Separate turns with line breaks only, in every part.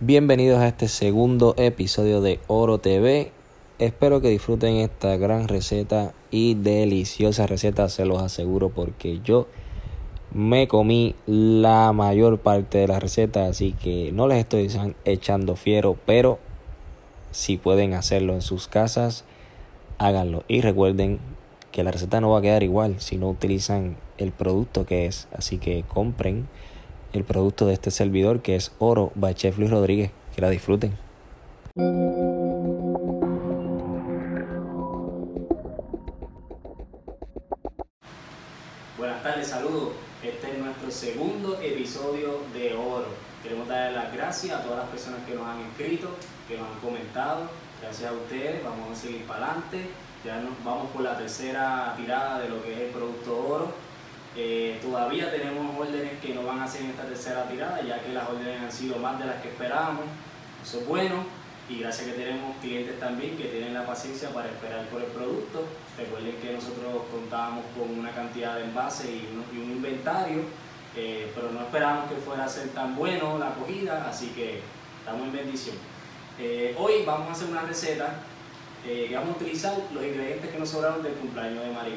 Bienvenidos a este segundo episodio de Oro TV. Espero que disfruten esta gran receta y deliciosa receta, se los aseguro, porque yo me comí la mayor parte de la receta, así que no les estoy echando fiero, pero si pueden hacerlo en sus casas, háganlo. Y recuerden que la receta no va a quedar igual si no utilizan el producto que es, así que compren el producto de este servidor que es Oro by Chef Luis Rodríguez. Que la disfruten.
Buenas tardes, saludos. Este es nuestro segundo episodio de Oro. Queremos darle las gracias a todas las personas que nos han escrito, que nos han comentado. Gracias a ustedes, vamos a seguir para adelante. Ya nos vamos por la tercera tirada de lo que es el producto Oro eh, todavía tenemos órdenes que no van a hacer en esta tercera tirada, ya que las órdenes han sido más de las que esperábamos. Eso es bueno y gracias que tenemos clientes también que tienen la paciencia para esperar por el producto. Recuerden que nosotros contábamos con una cantidad de envases y un, inventario, eh, pero no esperábamos que fuera a ser tan bueno la acogida, así que estamos en bendición. Eh, hoy vamos a hacer una receta vamos a utilizar los ingredientes que nos sobraron del cumpleaños de María.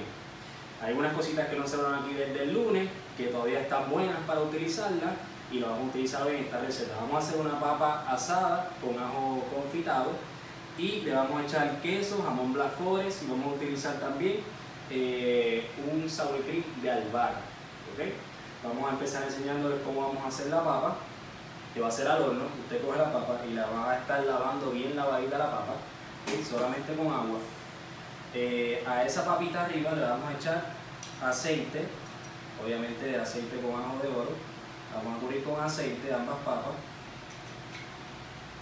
Hay unas cositas que no se van aquí desde el lunes, que todavía están buenas para utilizarlas y lo vamos a utilizar hoy en esta receta. Vamos a hacer una papa asada con ajo confitado y le vamos a echar queso, jamón black forest y vamos a utilizar también eh, un sour cream de albahaca. ¿okay? Vamos a empezar enseñándoles cómo vamos a hacer la papa, que va a ser al horno. Usted coge la papa y la va a estar lavando bien lavadita la papa, solamente con agua eh, a esa papita arriba le vamos a echar aceite, obviamente aceite con ajo de oro. Vamos a cubrir con aceite ambas papas.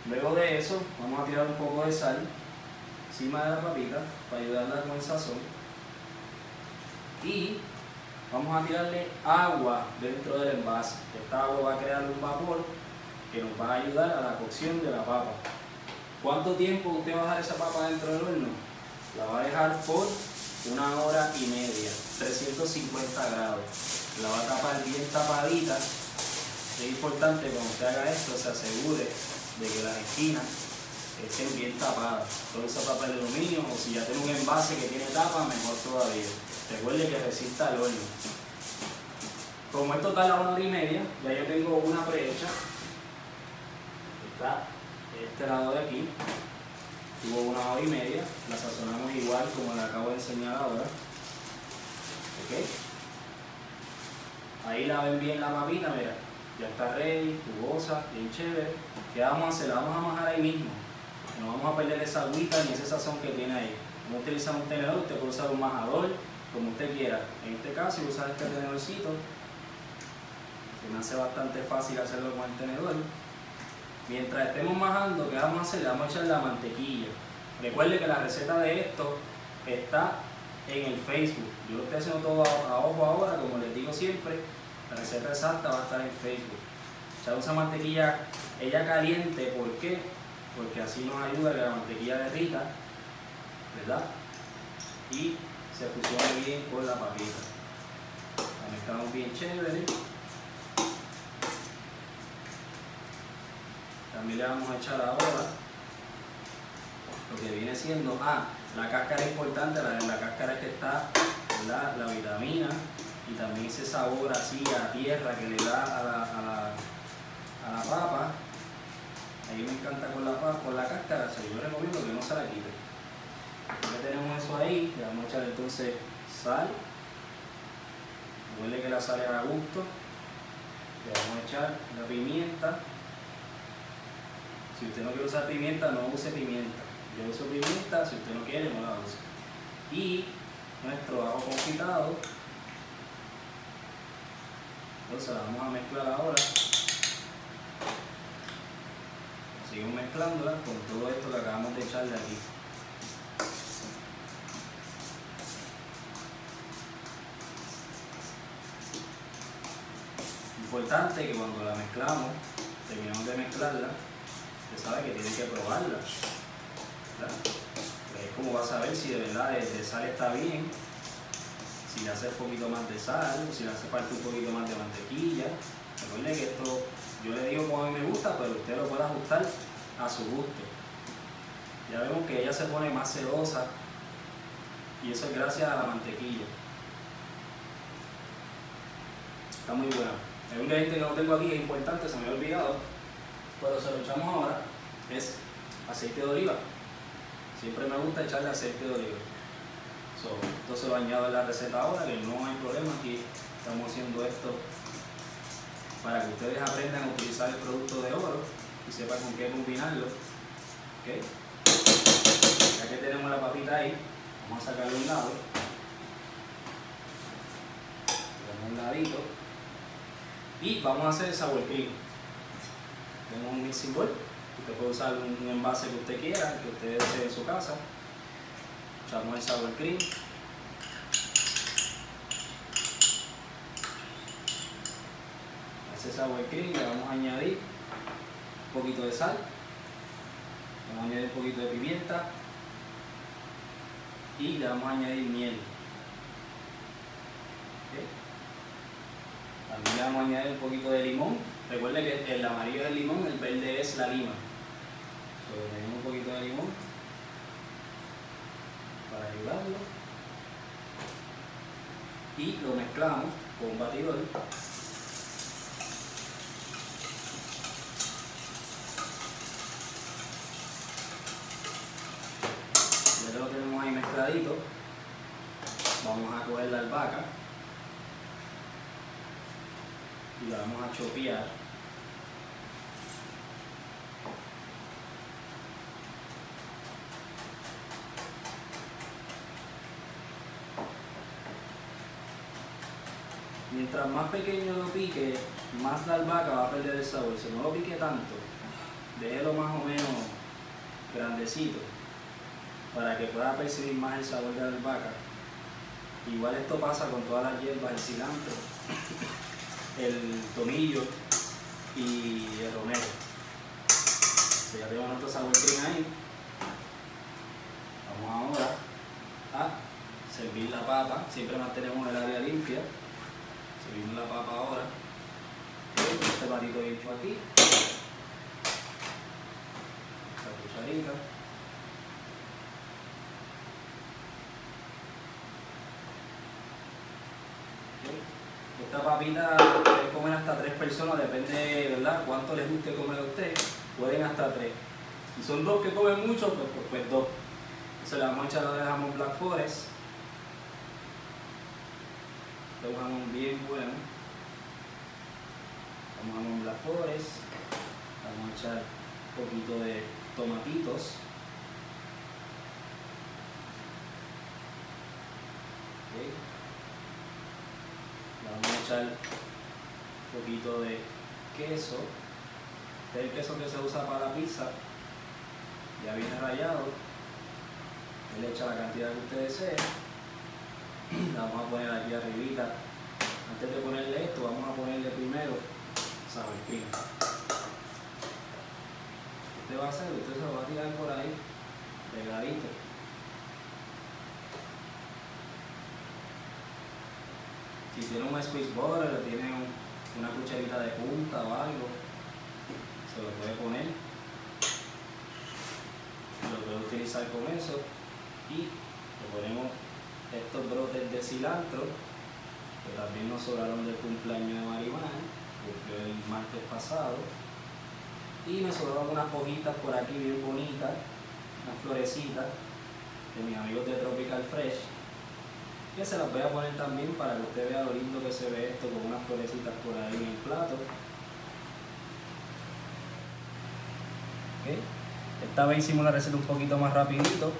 Luego de eso vamos a tirar un poco de sal encima de la papita para ayudarla con el sazón. Y vamos a tirarle agua dentro del envase. Esta agua va a crear un vapor que nos va a ayudar a la cocción de la papa. ¿Cuánto tiempo usted va a dejar esa papa dentro del horno? La va a dejar por una hora y media, 350 grados. La va a tapar bien tapadita. Es importante cuando usted haga esto se asegure de que las esquinas estén bien tapadas. Todo ese papel de aluminio o si ya tiene un envase que tiene tapa, mejor todavía. Recuerde que resista el horno. Como esto tarda una hora y media, ya yo tengo una prehecha. Está este lado de aquí. Tuvo una hora y media, la sazonamos igual como la acabo de enseñar ahora. ¿Ok? Ahí la ven bien la papita, mira, ya está ready, jugosa, bien chévere. ¿Qué vamos a hacer? La vamos a majar ahí mismo. No vamos a perder esa agüita ni ese sazón que tiene ahí. Vamos a utilizar un tenedor, usted puede usar un majador, como usted quiera. En este caso usar este tenedorcito. Se me hace bastante fácil hacerlo con el tenedor. Mientras estemos majando, ¿qué vamos a hacer? Le vamos a echar la mantequilla. Recuerde que la receta de esto está en el Facebook. Yo lo estoy haciendo todo a, ojo ahora, como les digo siempre. La receta exacta va a estar en Facebook. Echar esa mantequilla, ella caliente, ¿por qué? Porque así nos ayuda que la mantequilla derrita, ¿verdad? Y se fusione bien con la papita. La mezclamos bien chévere. También le vamos a echar ahora lo que viene siendo, ah, la cáscara es importante, la, la cáscara es que está la, la vitamina y también ese sabor así a tierra que le da a la, a la, papa. A mí me encanta con la, con la cáscara, o yo recomiendo que no se la quite. Ya tenemos eso ahí, le vamos a echar entonces sal. Huele que la sal es a gusto. Le vamos a echar la pimienta. Si usted no quiere usar pimienta, no use pimienta. Yo uso pimienta, si usted no quiere, no la use. Y nuestro ajo confitado. Entonces la vamos a mezclar ahora. Seguimos mezclándola con todo esto que acabamos de echarle aquí. Importante que cuando la mezclamos, terminamos de mezclarla, usted sabe que tiene que probarla. Es como va a saber si de verdad el sal está bien, si le hace un poquito más de sal, si le hace falta un poquito más de mantequilla. Recuerde que esto, yo le digo como a mí me gusta, pero usted lo puede ajustar a su gusto. Ya vemos que ella se pone más celosa y eso es gracias a la mantequilla. Está muy buena. Un ingrediente que no tengo aquí, es importante, se me había olvidado, pero se lo echamos ahora, es aceite de oliva. Siempre me gusta echarle aceite de oliva. So, esto se lo añado en la receta ahora, que no hay problema, aquí estamos haciendo esto para que ustedes aprendan a utilizar el producto de oro y sepan con qué combinarlo. ¿Okay? Ya que tenemos la papita ahí, vamos a sacarle un lado. un ladito. Y vamos a hacer el sour cream. Tenemos un mixing bowl. Usted puede usar un envase que usted quiera, que usted desee en su casa. Echamos el sour cream. Ese sour cream le vamos a añadir un poquito de sal. Le vamos a añadir un poquito de pimienta. Y le vamos a añadir miel. También le vamos a añadir un poquito de limón. Recuerde que el amarillo es el limón, el verde es la lima. Entonces, tenemos un poquito de limón para ayudarlo. Y lo mezclamos con un batidor. Ya lo tenemos ahí mezcladito, vamos a coger la albahaca y la vamos a chopear. Mientras más pequeño lo pique, más la albahaca va a perder el sabor. Si no lo pique tanto, déjelo más o menos grandecito para que pueda percibir más el sabor de la albahaca. Igual esto pasa con todas las hierbas, el cilantro el tomillo y el romero. Ya tenemos nuestro cream ahí. Vamos ahora a servir la papa. Siempre mantenemos el área limpia. Servimos la papa ahora. Patito hecho aquí. Esta cucharita. Esta papita pueden comer hasta tres personas, depende, ¿verdad? Cuánto les guste comer a usted. Pueden hasta tres. Si son dos que comen mucho, pues, pues, pues dos. Se le vamos a echar de jamón Black Forest. Este es jamón bien bueno. Vamos a jamón Black Forest. Vamos a echar un poquito de tomatitos. Vamos a echar un poquito de queso. Este es el queso que se usa para la pizza. Ya viene rallado. Él le echa la cantidad que usted desee. La vamos a poner aquí arribita. Antes de ponerle esto, vamos a ponerle primero sour cream. Usted va a hacer, usted se lo va a tirar por ahí, pegadito. Si tiene un squeeze butter o tiene un- una cucharita de punta o algo, se lo puede poner. Lo puede utilizar con eso. Y le ponemos estos brotes de cilantro, que también nos sobraron del cumpleaños de Marimar, cumplió el martes pasado. Y me sobraron unas hojitas por aquí bien bonitas, unas florecitas de mis amigos de Tropical Fresh que se las voy a poner también para que usted vea lo lindo que se ve esto con unas florecitas por ahí en el plato. Ok. Esta vez hicimos la receta un poquito más rapidito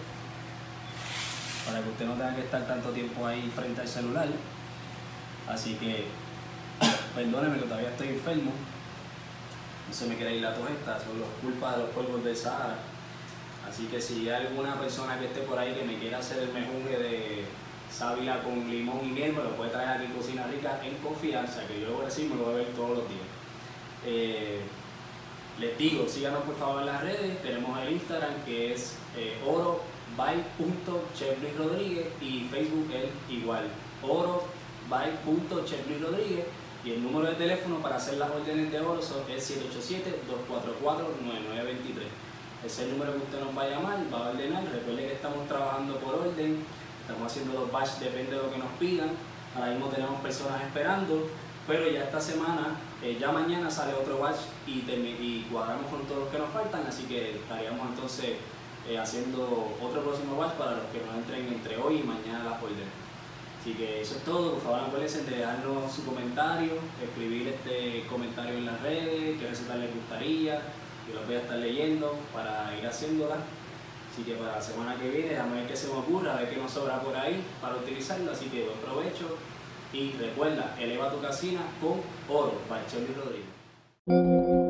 para que usted no tenga que estar tanto tiempo ahí frente al celular. Así que perdóneme que todavía estoy enfermo. No se me quiere ir la tos esta, son los culpas de los polvos del Sahara. Así que si hay alguna persona que esté por ahí que me quiera hacer el mejunje de sábila con limón y miel, me lo puede traer aquí en Cocina Rica en confianza, que yo lo voy a decir, me lo voy a ver todos los días. Eh, les digo, síganos por favor en las redes, tenemos el Instagram que es eh, oro Luis Rodríguez y Facebook es igual, oro Rodríguez y el número de teléfono para hacer las órdenes de oro es 787-244-9923. Ese es el número que usted nos va a llamar, va a ordenar. Recuerde que estamos trabajando por orden, estamos haciendo los batch, depende de lo que nos pidan. Ahora mismo tenemos personas esperando, pero ya esta semana, eh, ya mañana sale otro batch y, y cuadramos con todos los que nos faltan, así que estaríamos entonces eh, haciendo otro próximo batch para los que nos entren entre hoy y mañana las órdenes. Así que eso es todo, por favor acuérdense de dejarnos su comentario, escribir este comentario en las redes, qué receta les gustaría, que los voy a estar leyendo para ir haciéndola. Así que para la semana que viene, a ver qué se me ocurra, a ver qué nos sobra por ahí para utilizarlo. Así que buen provecho y recuerda, eleva tu casina con oro, by Rodríguez.